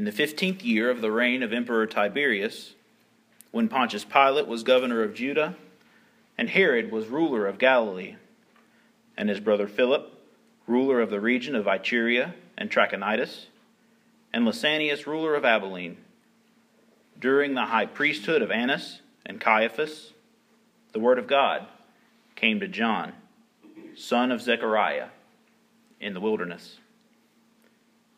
In the fifteenth year of the reign of Emperor Tiberius, when Pontius Pilate was governor of Judah, and Herod was ruler of Galilee, and his brother Philip, ruler of the region of Iturea and Trachonitis, and Lysanias, ruler of Abilene, during the high priesthood of Annas and Caiaphas, the word of God came to John, son of Zechariah, in the wilderness.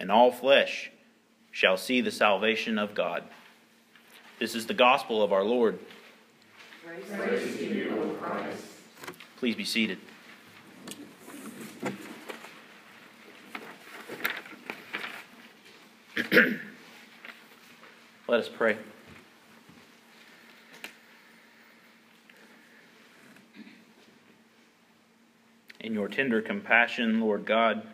and all flesh shall see the salvation of God. This is the gospel of our Lord. Praise, you, Christ. Please be seated. Let us pray. In your tender compassion, Lord God,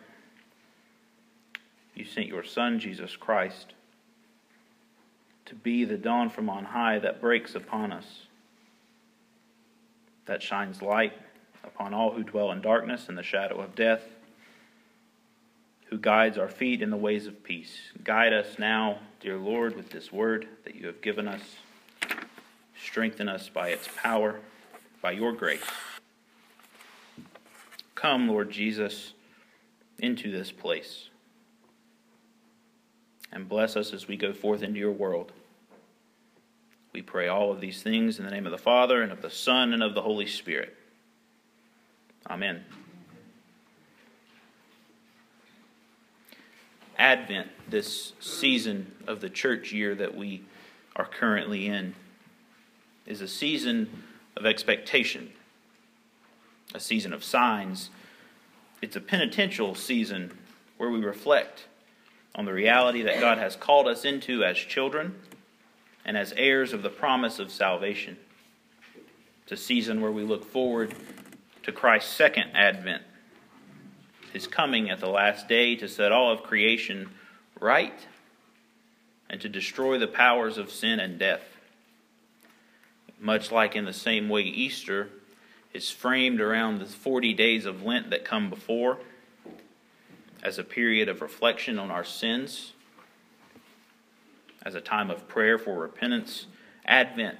you sent your Son, Jesus Christ, to be the dawn from on high that breaks upon us, that shines light upon all who dwell in darkness and the shadow of death who guides our feet in the ways of peace. Guide us now, dear Lord, with this word that you have given us. Strengthen us by its power, by your grace. Come, Lord Jesus, into this place and bless us as we go forth into your world. We pray all of these things in the name of the Father, and of the Son, and of the Holy Spirit. Amen. Advent, this season of the church year that we are currently in, is a season of expectation, a season of signs. It's a penitential season where we reflect on the reality that God has called us into as children and as heirs of the promise of salvation. It's a season where we look forward to Christ's second advent his coming at the last day to set all of creation right and to destroy the powers of sin and death. Much like in the same way Easter is framed around the 40 days of Lent that come before as a period of reflection on our sins, as a time of prayer for repentance, Advent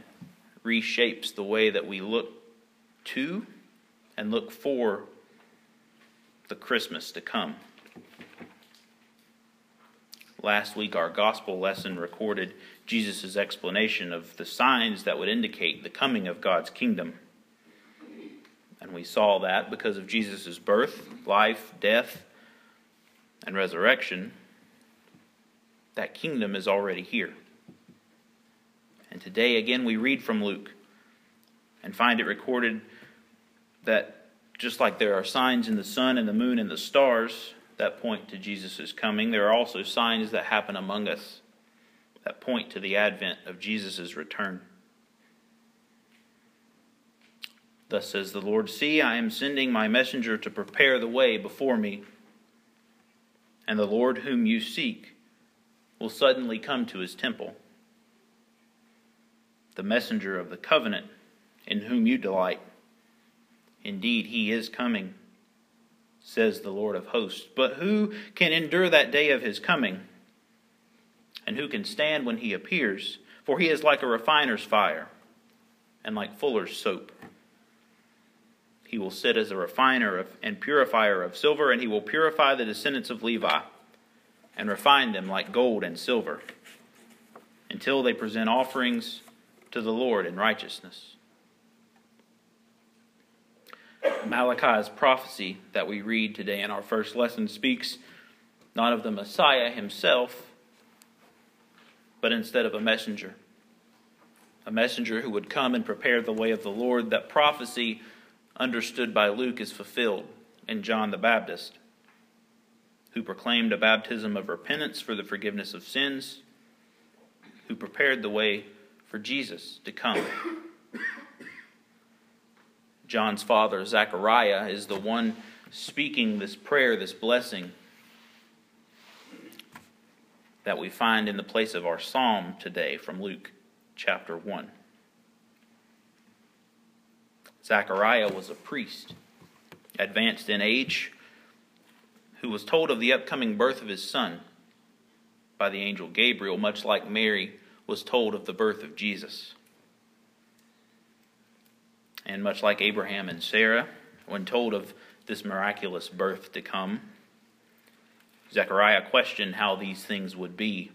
reshapes the way that we look to and look for the Christmas to come. Last week, our gospel lesson recorded Jesus' explanation of the signs that would indicate the coming of God's kingdom. And we saw that because of Jesus' birth, life, death, and resurrection, that kingdom is already here. And today, again, we read from Luke and find it recorded that just like there are signs in the sun and the moon and the stars that point to Jesus' coming, there are also signs that happen among us that point to the advent of Jesus' return. Thus says the Lord See, I am sending my messenger to prepare the way before me. And the Lord whom you seek will suddenly come to his temple. The messenger of the covenant in whom you delight Indeed, he is coming, says the Lord of hosts. But who can endure that day of his coming? And who can stand when he appears? For he is like a refiner's fire and like fuller's soap. He will sit as a refiner of, and purifier of silver, and he will purify the descendants of Levi and refine them like gold and silver until they present offerings to the Lord in righteousness. Malachi's prophecy that we read today in our first lesson speaks not of the Messiah himself, but instead of a messenger. A messenger who would come and prepare the way of the Lord. That prophecy, understood by Luke, is fulfilled in John the Baptist, who proclaimed a baptism of repentance for the forgiveness of sins, who prepared the way for Jesus to come. John's father, Zechariah, is the one speaking this prayer, this blessing that we find in the place of our psalm today from Luke chapter 1. Zechariah was a priest, advanced in age, who was told of the upcoming birth of his son by the angel Gabriel, much like Mary was told of the birth of Jesus. And much like Abraham and Sarah, when told of this miraculous birth to come, Zechariah questioned how these things would be.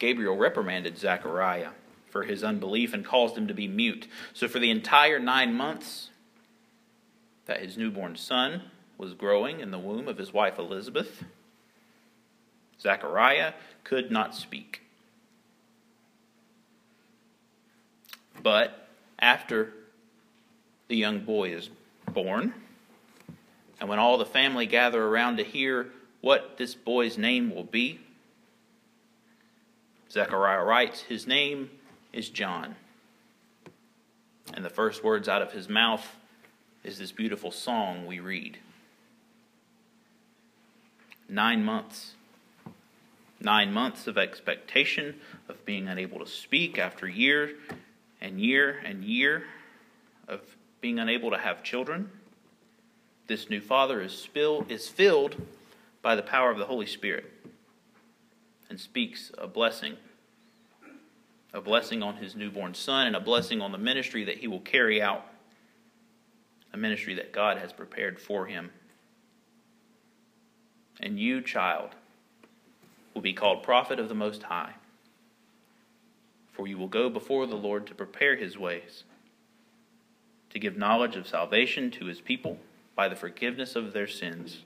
Gabriel reprimanded Zechariah for his unbelief and caused him to be mute. So, for the entire nine months that his newborn son was growing in the womb of his wife Elizabeth, Zechariah could not speak. But after the young boy is born, and when all the family gather around to hear what this boy's name will be, Zechariah writes, His name is John. And the first words out of his mouth is this beautiful song we read. Nine months. Nine months of expectation of being unable to speak after year and year and year of being unable to have children. This new father is, spill, is filled by the power of the Holy Spirit and speaks a blessing a blessing on his newborn son, and a blessing on the ministry that he will carry out, a ministry that God has prepared for him. And you, child, will be called prophet of the Most High, for you will go before the Lord to prepare his ways, to give knowledge of salvation to his people by the forgiveness of their sins.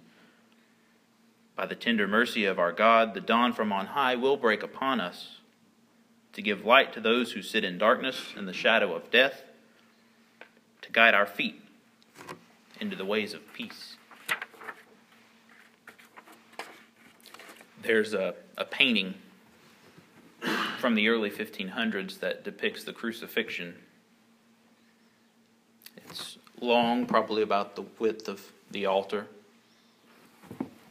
By the tender mercy of our God, the dawn from on high will break upon us to give light to those who sit in darkness and the shadow of death, to guide our feet into the ways of peace. There's a, a painting from the early 1500s that depicts the crucifixion. It's long, probably about the width of the altar,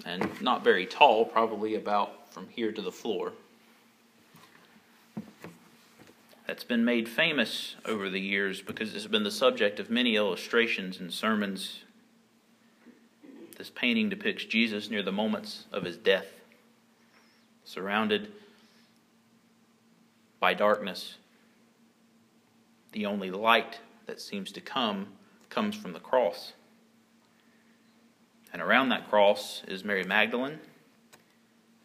and not very tall, probably about from here to the floor that's been made famous over the years because it's been the subject of many illustrations and sermons. This painting depicts Jesus near the moments of his death, surrounded by darkness. The only light that seems to come comes from the cross. And around that cross is Mary Magdalene,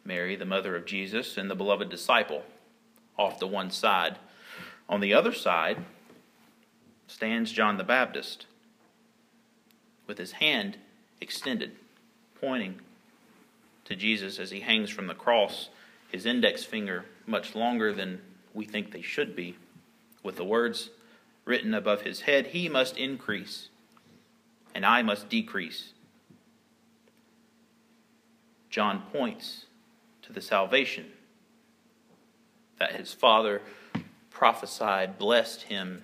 Mary, the mother of Jesus, and the beloved disciple off to one side on the other side stands John the Baptist with his hand extended, pointing to Jesus as he hangs from the cross, his index finger much longer than we think they should be, with the words written above his head He must increase, and I must decrease. John points to the salvation that his Father prophesied, blessed him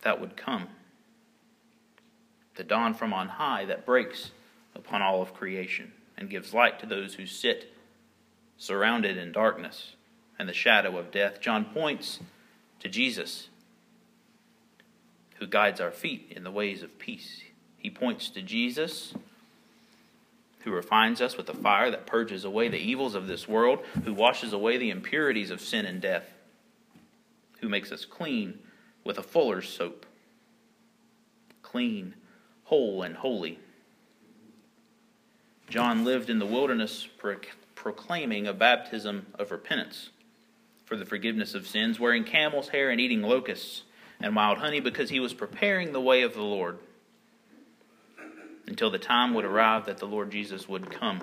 that would come. The dawn from on high that breaks upon all of creation and gives light to those who sit surrounded in darkness and the shadow of death. John points to Jesus, who guides our feet in the ways of peace. He points to Jesus, who refines us with the fire that purges away the evils of this world, who washes away the impurities of sin and death who makes us clean with a fuller's soap. Clean, whole, and holy. John lived in the wilderness pro- proclaiming a baptism of repentance for the forgiveness of sins, wearing camel's hair and eating locusts and wild honey because he was preparing the way of the Lord until the time would arrive that the Lord Jesus would come.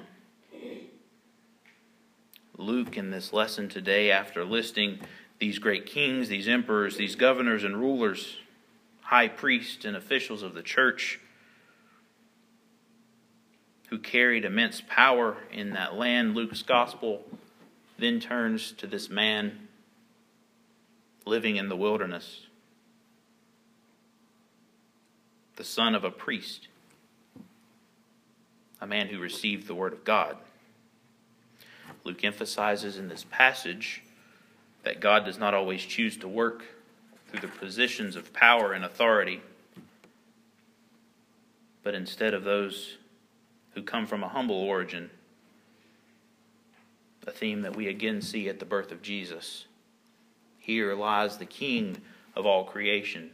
Luke, in this lesson today, after listing these great kings, these emperors, these governors and rulers, high priests and officials of the church who carried immense power in that land, Luke's gospel then turns to this man living in the wilderness, the son of a priest, a man who received the word of God. Luke emphasizes in this passage that God does not always choose to work through the positions of power and authority, but instead of those who come from a humble origin, a theme that we again see at the birth of Jesus. Here lies the King of all creation,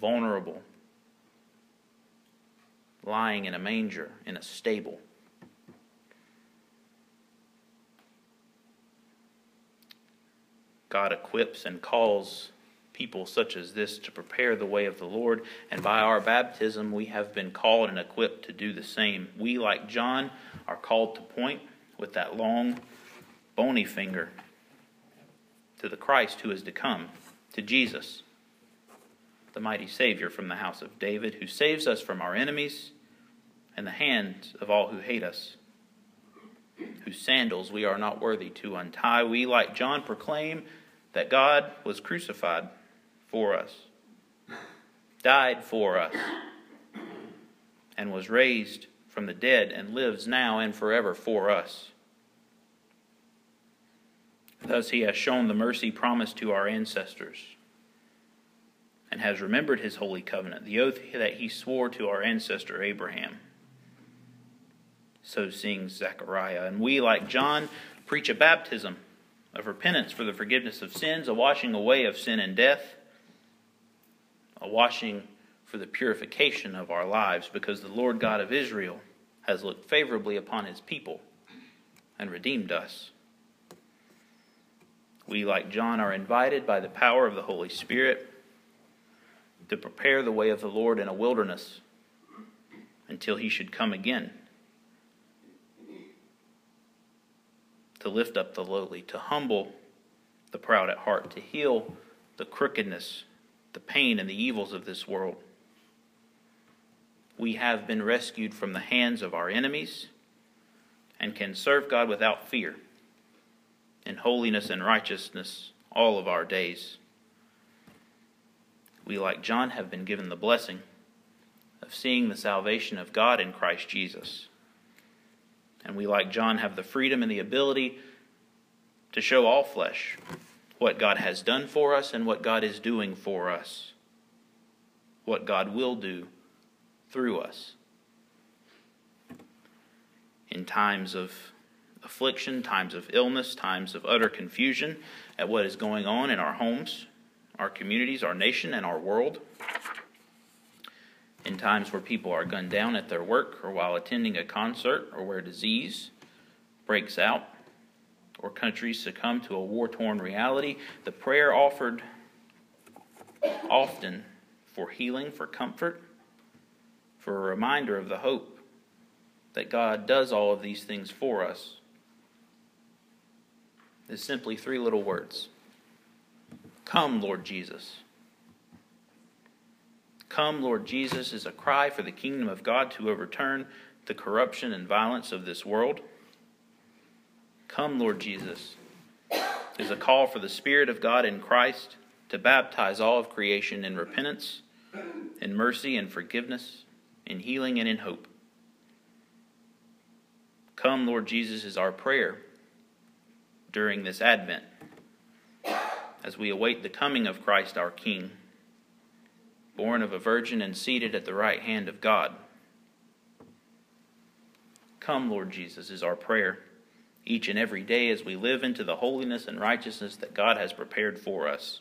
vulnerable, lying in a manger, in a stable. God equips and calls people such as this to prepare the way of the Lord, and by our baptism we have been called and equipped to do the same. We, like John, are called to point with that long, bony finger to the Christ who is to come, to Jesus, the mighty Savior from the house of David, who saves us from our enemies and the hands of all who hate us whose sandals we are not worthy to untie. We, like John, proclaim that God was crucified for us, died for us, and was raised from the dead and lives now and forever for us. Thus, he has shown the mercy promised to our ancestors and has remembered his holy covenant, the oath that he swore to our ancestor Abraham. So sings Zechariah. And we, like John, preach a baptism of repentance for the forgiveness of sins, a washing away of sin and death, a washing for the purification of our lives, because the Lord God of Israel has looked favorably upon his people and redeemed us. We, like John, are invited by the power of the Holy Spirit to prepare the way of the Lord in a wilderness until he should come again. To lift up the lowly, to humble the proud at heart, to heal the crookedness, the pain, and the evils of this world. We have been rescued from the hands of our enemies and can serve God without fear in holiness and righteousness all of our days. We, like John, have been given the blessing of seeing the salvation of God in Christ Jesus. And we, like John, have the freedom and the ability to show all flesh what God has done for us and what God is doing for us, what God will do through us. In times of affliction, times of illness, times of utter confusion at what is going on in our homes, our communities, our nation, and our world. In times where people are gunned down at their work or while attending a concert or where disease breaks out or countries succumb to a war torn reality, the prayer offered often for healing, for comfort, for a reminder of the hope that God does all of these things for us is simply three little words Come, Lord Jesus. Come, Lord Jesus, is a cry for the kingdom of God to overturn the corruption and violence of this world. Come, Lord Jesus, is a call for the Spirit of God in Christ to baptize all of creation in repentance, in mercy and forgiveness, in healing and in hope. Come, Lord Jesus, is our prayer during this Advent as we await the coming of Christ our King, born of a virgin and seated at the right hand of God. Come, Lord Jesus, is our prayer each and every day as we live into the holiness and righteousness that God has prepared for us.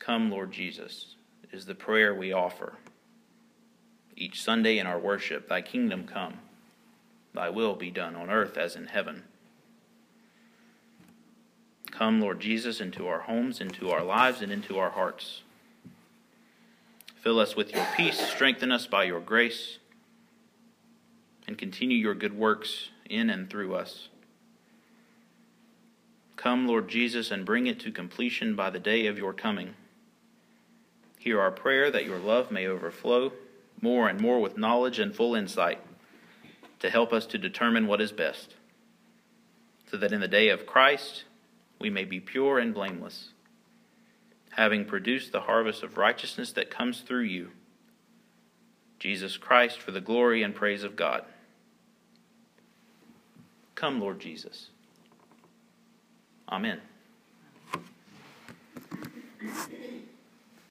Come, Lord Jesus, is the prayer we offer each Sunday in our worship. Thy kingdom come. Thy will be done on earth as in heaven. Come, Lord Jesus, into our homes, into our lives, and into our hearts. Fill us with your peace, strengthen us by your grace, and continue your good works in and through us. Come, Lord Jesus, and bring it to completion by the day of your coming. Hear our prayer that your love may overflow more and more with knowledge and full insight to help us to determine what is best, so that in the day of Christ we may be pure and blameless, having produced the harvest of righteousness that comes through you, Jesus Christ, for the glory and praise of God. Come, Lord Jesus. Amen.